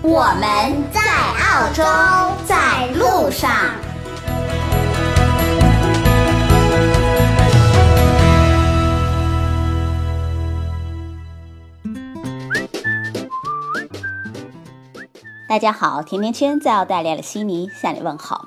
我们在澳洲，在路上。大家好，甜甜圈在澳大利亚的悉尼向你问好。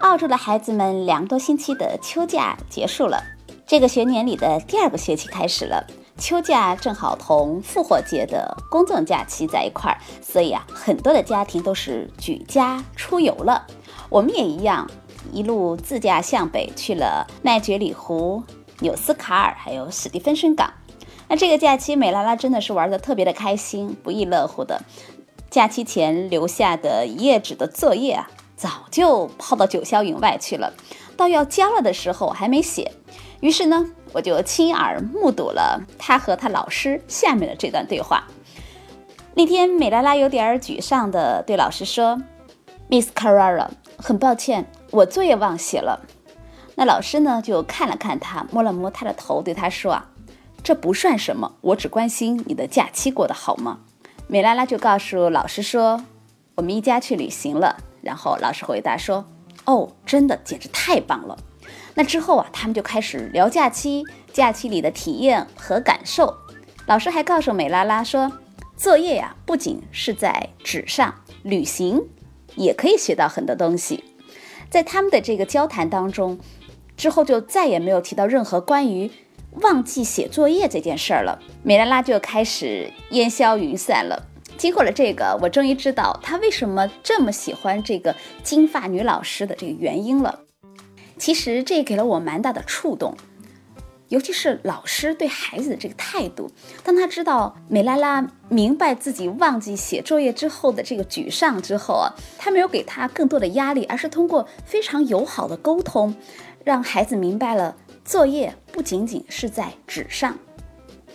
澳洲的孩子们两个多星期的秋假结束了，这个学年里的第二个学期开始了。秋假正好同复活节的公众假期在一块儿，所以啊，很多的家庭都是举家出游了。我们也一样，一路自驾向北去了奈觉里湖、纽斯卡尔，还有史蒂芬森港。那这个假期，美拉拉真的是玩的特别的开心，不亦乐乎的。假期前留下的一页纸的作业啊，早就抛到九霄云外去了，到要交了的时候还没写。于是呢。我就亲耳目睹了他和他老师下面的这段对话。那天，美拉拉有点沮丧地对老师说：“Miss Carrara，很抱歉，我作业忘写了。”那老师呢，就看了看他，摸了摸他的头，对他说：“啊，这不算什么，我只关心你的假期过得好吗？”美拉拉就告诉老师说：“我们一家去旅行了。”然后老师回答说：“哦，真的，简直太棒了。”那之后啊，他们就开始聊假期，假期里的体验和感受。老师还告诉美拉拉说，作业呀不仅是在纸上，旅行也可以学到很多东西。在他们的这个交谈当中，之后就再也没有提到任何关于忘记写作业这件事儿了。美拉拉就开始烟消云散了。经过了这个，我终于知道她为什么这么喜欢这个金发女老师的这个原因了。其实这给了我蛮大的触动，尤其是老师对孩子的这个态度。当他知道美拉拉明白自己忘记写作业之后的这个沮丧之后啊，他没有给他更多的压力，而是通过非常友好的沟通，让孩子明白了作业不仅仅是在纸上。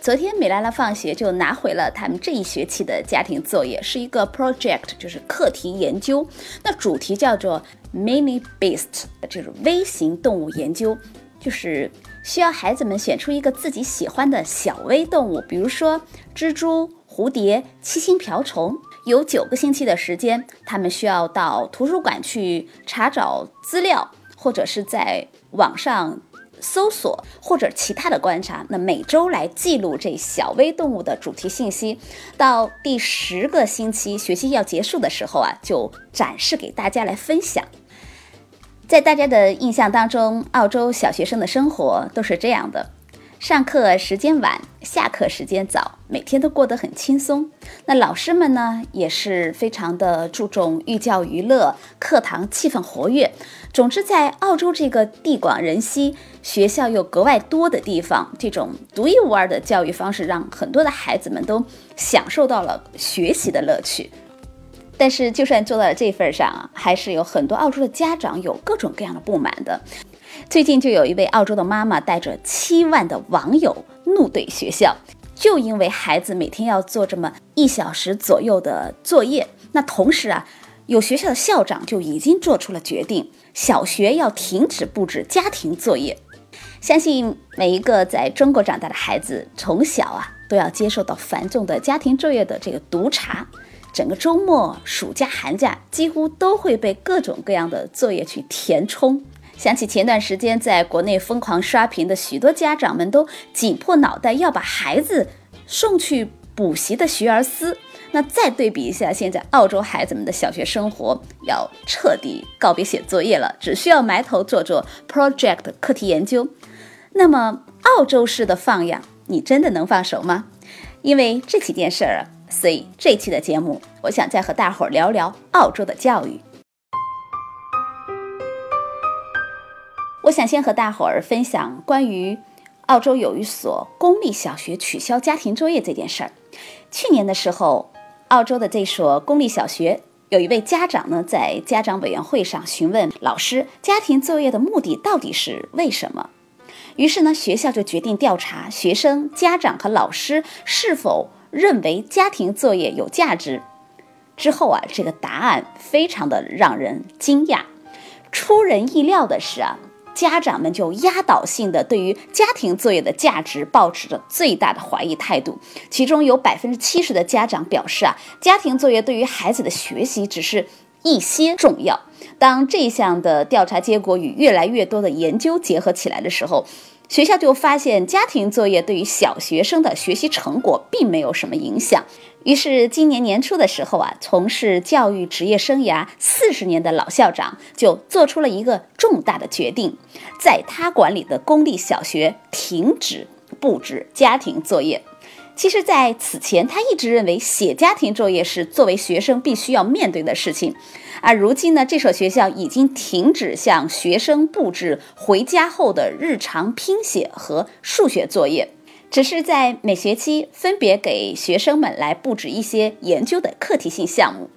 昨天美拉拉放学就拿回了他们这一学期的家庭作业，是一个 project，就是课题研究。那主题叫做 Mini Beast，这种微型动物研究，就是需要孩子们选出一个自己喜欢的小微动物，比如说蜘蛛、蝴蝶、七星瓢虫。有九个星期的时间，他们需要到图书馆去查找资料，或者是在网上。搜索或者其他的观察，那每周来记录这小微动物的主题信息。到第十个星期学习要结束的时候啊，就展示给大家来分享。在大家的印象当中，澳洲小学生的生活都是这样的。上课时间晚，下课时间早，每天都过得很轻松。那老师们呢，也是非常的注重寓教于乐，课堂气氛活跃。总之，在澳洲这个地广人稀、学校又格外多的地方，这种独一无二的教育方式，让很多的孩子们都享受到了学习的乐趣。但是，就算做到了这份上啊，还是有很多澳洲的家长有各种各样的不满的。最近就有一位澳洲的妈妈带着七万的网友怒怼学校，就因为孩子每天要做这么一小时左右的作业。那同时啊，有学校的校长就已经做出了决定，小学要停止布置家庭作业。相信每一个在中国长大的孩子，从小啊都要接受到繁重的家庭作业的这个督查，整个周末、暑假、寒假几乎都会被各种各样的作业去填充。想起前段时间在国内疯狂刷屏的许多家长们都挤破脑袋要把孩子送去补习的学而思，那再对比一下现在澳洲孩子们的小学生活，要彻底告别写作业了，只需要埋头做做 project 课题研究。那么澳洲式的放养，你真的能放手吗？因为这几件事儿啊，所以这期的节目，我想再和大伙儿聊聊澳洲的教育。我想先和大伙儿分享关于澳洲有一所公立小学取消家庭作业这件事儿。去年的时候，澳洲的这所公立小学有一位家长呢，在家长委员会上询问老师，家庭作业的目的到底是为什么？于是呢，学校就决定调查学生、家长和老师是否认为家庭作业有价值。之后啊，这个答案非常的让人惊讶。出人意料的是啊，家长们就压倒性的对于家庭作业的价值保持着最大的怀疑态度。其中有百分之七十的家长表示啊，家庭作业对于孩子的学习只是一些重要。当这项的调查结果与越来越多的研究结合起来的时候，学校就发现家庭作业对于小学生的学习成果并没有什么影响。于是，今年年初的时候啊，从事教育职业生涯四十年的老校长就做出了一个重大的决定，在他管理的公立小学停止布置家庭作业。其实，在此前，他一直认为写家庭作业是作为学生必须要面对的事情，而如今呢，这所学校已经停止向学生布置回家后的日常拼写和数学作业。只是在每学期分别给学生们来布置一些研究的课题性项目，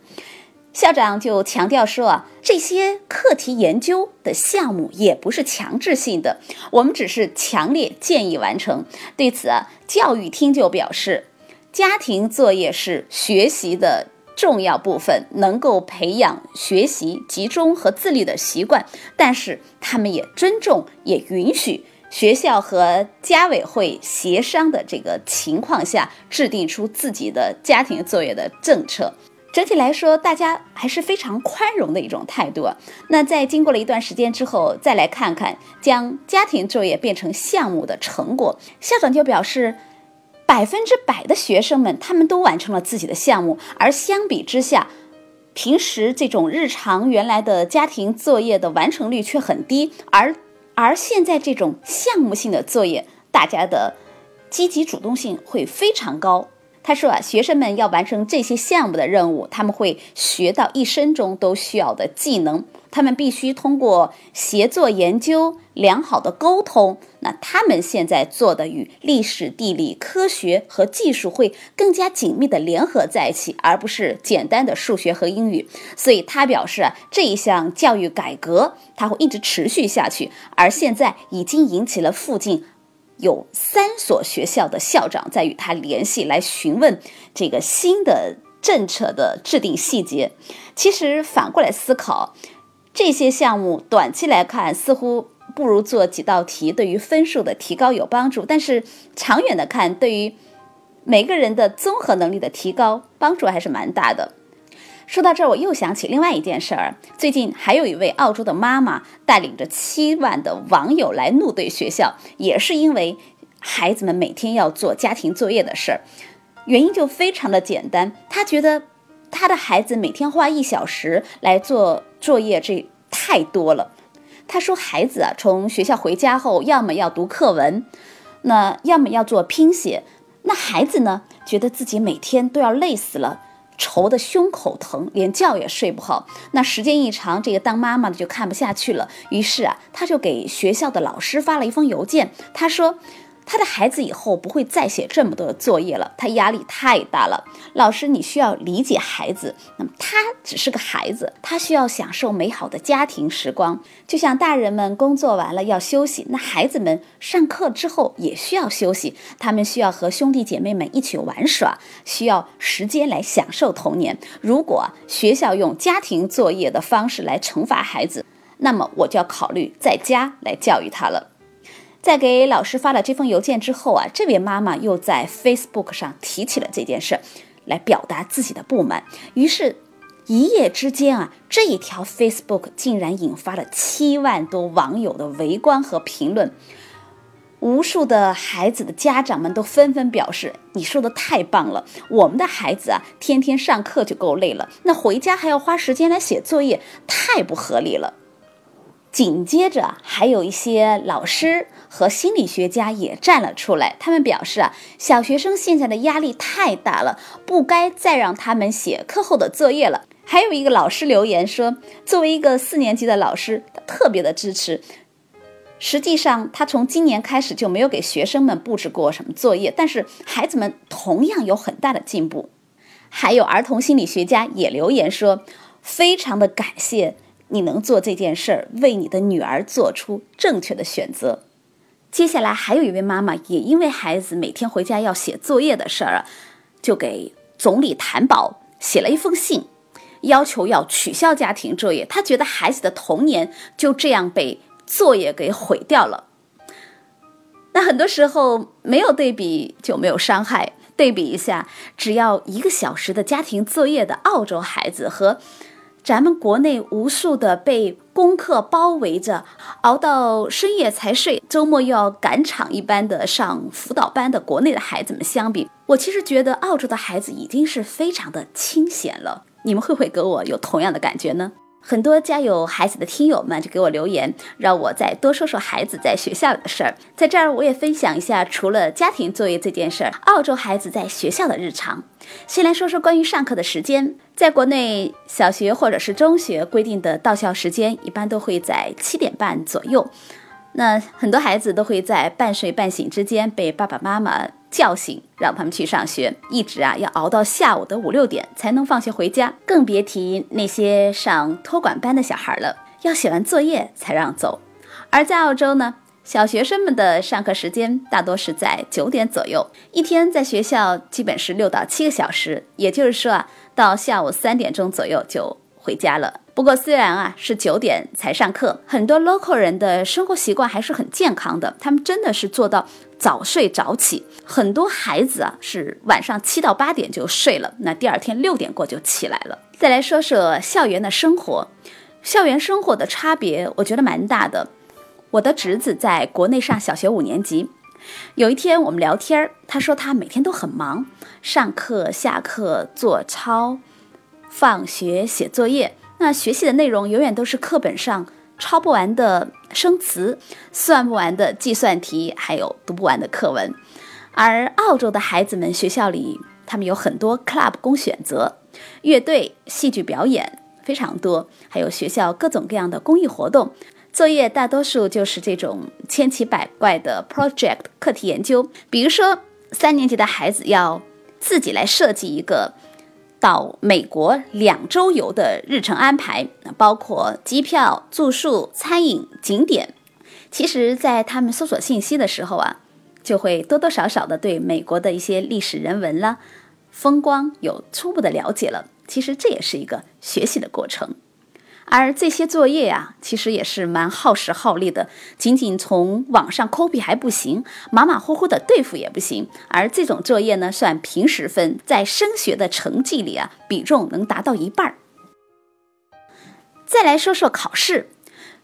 校长就强调说啊，这些课题研究的项目也不是强制性的，我们只是强烈建议完成。对此啊，教育厅就表示，家庭作业是学习的重要部分，能够培养学习集中和自律的习惯，但是他们也尊重，也允许。学校和家委会协商的这个情况下，制定出自己的家庭作业的政策。整体来说，大家还是非常宽容的一种态度。那在经过了一段时间之后，再来看看将家庭作业变成项目的成果，校长就表示，百分之百的学生们他们都完成了自己的项目，而相比之下，平时这种日常原来的家庭作业的完成率却很低，而。而现在这种项目性的作业，大家的积极主动性会非常高。他说啊，学生们要完成这些项目的任务，他们会学到一生中都需要的技能。他们必须通过协作研究、良好的沟通，那他们现在做的与历史、地理、科学和技术会更加紧密的联合在一起，而不是简单的数学和英语。所以他表示啊，这一项教育改革它会一直持续下去，而现在已经引起了附近。有三所学校的校长在与他联系，来询问这个新的政策的制定细节。其实反过来思考，这些项目短期来看似乎不如做几道题对于分数的提高有帮助，但是长远的看，对于每个人的综合能力的提高帮助还是蛮大的。说到这儿，我又想起另外一件事儿。最近还有一位澳洲的妈妈带领着七万的网友来怒怼学校，也是因为孩子们每天要做家庭作业的事儿。原因就非常的简单，她觉得她的孩子每天花一小时来做作业，这太多了。他说，孩子啊，从学校回家后，要么要读课文，那要么要做拼写。那孩子呢，觉得自己每天都要累死了。愁得胸口疼，连觉也睡不好。那时间一长，这个当妈妈的就看不下去了。于是啊，他就给学校的老师发了一封邮件，他说。他的孩子以后不会再写这么多的作业了，他压力太大了。老师，你需要理解孩子，那么他只是个孩子，他需要享受美好的家庭时光，就像大人们工作完了要休息，那孩子们上课之后也需要休息，他们需要和兄弟姐妹们一起玩耍，需要时间来享受童年。如果学校用家庭作业的方式来惩罚孩子，那么我就要考虑在家来教育他了。在给老师发了这封邮件之后啊，这位妈妈又在 Facebook 上提起了这件事，来表达自己的不满。于是，一夜之间啊，这一条 Facebook 竟然引发了七万多网友的围观和评论。无数的孩子的家长们都纷纷表示：“你说的太棒了，我们的孩子啊，天天上课就够累了，那回家还要花时间来写作业，太不合理了。”紧接着，还有一些老师和心理学家也站了出来。他们表示啊，小学生现在的压力太大了，不该再让他们写课后的作业了。还有一个老师留言说，作为一个四年级的老师，他特别的支持。实际上，他从今年开始就没有给学生们布置过什么作业，但是孩子们同样有很大的进步。还有儿童心理学家也留言说，非常的感谢你能做这件事儿，为你的女儿做出正确的选择。接下来还有一位妈妈也因为孩子每天回家要写作业的事儿，就给总理谭宝写了一封信，要求要取消家庭作业。她觉得孩子的童年就这样被作业给毁掉了。那很多时候没有对比就没有伤害。对比一下，只要一个小时的家庭作业的澳洲孩子和咱们国内无数的被功课包围着，熬到深夜才睡，周末又要赶场一般的上辅导班的国内的孩子们相比，我其实觉得澳洲的孩子已经是非常的清闲了。你们会不会跟我有同样的感觉呢？很多家有孩子的听友们就给我留言，让我再多说说孩子在学校的事儿。在这儿，我也分享一下，除了家庭作业这件事儿，澳洲孩子在学校的日常。先来说说关于上课的时间，在国内小学或者是中学规定的到校时间，一般都会在七点半左右。那很多孩子都会在半睡半醒之间被爸爸妈妈叫醒，让他们去上学，一直啊要熬到下午的五六点才能放学回家，更别提那些上托管班的小孩了，要写完作业才让走。而在澳洲呢，小学生们的上课时间大多是在九点左右，一天在学校基本是六到七个小时，也就是说啊，到下午三点钟左右就回家了。不过，虽然啊是九点才上课，很多 local 人的生活习惯还是很健康的。他们真的是做到早睡早起。很多孩子啊是晚上七到八点就睡了，那第二天六点过就起来了。再来说说校园的生活，校园生活的差别我觉得蛮大的。我的侄子在国内上小学五年级，有一天我们聊天儿，他说他每天都很忙，上课、下课、做操、放学、写作业。那学习的内容永远都是课本上抄不完的生词，算不完的计算题，还有读不完的课文。而澳洲的孩子们学校里，他们有很多 club 供选择，乐队、戏剧表演非常多，还有学校各种各样的公益活动。作业大多数就是这种千奇百怪的 project 课题研究，比如说三年级的孩子要自己来设计一个。到美国两周游的日程安排，包括机票、住宿、餐饮、景点。其实，在他们搜索信息的时候啊，就会多多少少的对美国的一些历史人文啦、风光有初步的了解了。其实这也是一个学习的过程。而这些作业呀，其实也是蛮耗时耗力的。仅仅从网上 copy 还不行，马马虎虎的对付也不行。而这种作业呢，算平时分，在升学的成绩里啊，比重能达到一半儿。再来说说考试，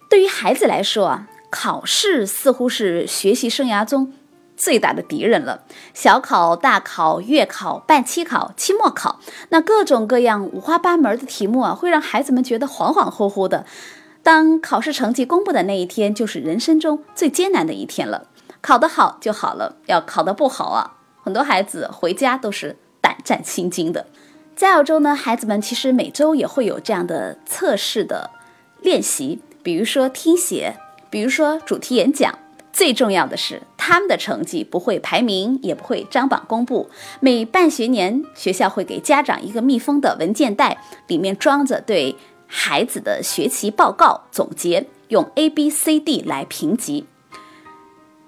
对于孩子来说啊，考试似乎是学习生涯中。最大的敌人了。小考、大考、月考、半期考、期末考，那各种各样五花八门的题目啊，会让孩子们觉得恍恍惚惚的。当考试成绩公布的那一天，就是人生中最艰难的一天了。考得好就好了，要考得不好啊，很多孩子回家都是胆战心惊的。在澳洲呢，孩子们其实每周也会有这样的测试的练习，比如说听写，比如说主题演讲。最重要的是，他们的成绩不会排名，也不会张榜公布。每半学年，学校会给家长一个密封的文件袋，里面装着对孩子的学习报告总结，用 A、B、C、D 来评级。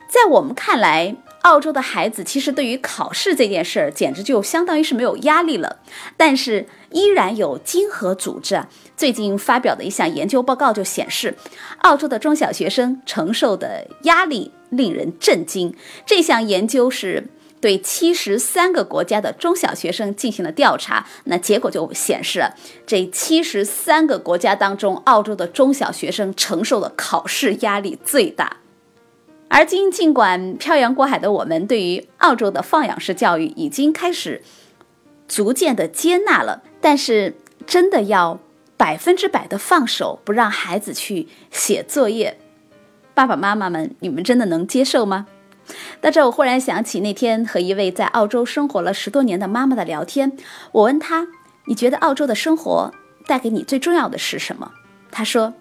在我们看来，澳洲的孩子其实对于考试这件事儿，简直就相当于是没有压力了。但是，依然有经合组织啊，最近发表的一项研究报告就显示，澳洲的中小学生承受的压力令人震惊。这项研究是对七十三个国家的中小学生进行了调查，那结果就显示，这七十三个国家当中，澳洲的中小学生承受的考试压力最大。而今，尽管漂洋过海的我们对于澳洲的放养式教育已经开始逐渐的接纳了。但是，真的要百分之百的放手，不让孩子去写作业，爸爸妈妈们，你们真的能接受吗？到这，我忽然想起那天和一位在澳洲生活了十多年的妈妈的聊天。我问她：“你觉得澳洲的生活带给你最重要的是什么？”她说：“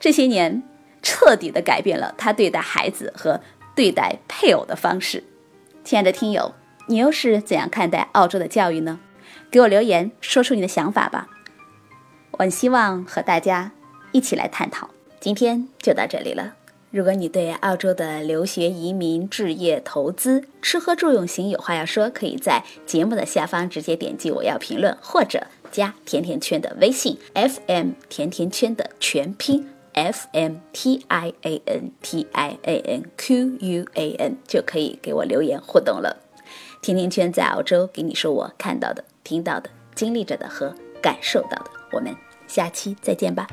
这些年彻底的改变了她对待孩子和对待配偶的方式。”亲爱的听友，你又是怎样看待澳洲的教育呢？给我留言，说出你的想法吧。我希望和大家一起来探讨。今天就到这里了。如果你对澳洲的留学、移民、置业、投资、吃喝住用行有话要说，可以在节目的下方直接点击我要评论，或者加甜甜圈的微信 FM 甜甜圈的全拼 FM T I A N T I A N Q U A N 就可以给我留言互动了。甜甜圈在澳洲给你说我看到的、听到的、经历着的和感受到的。我们下期再见吧。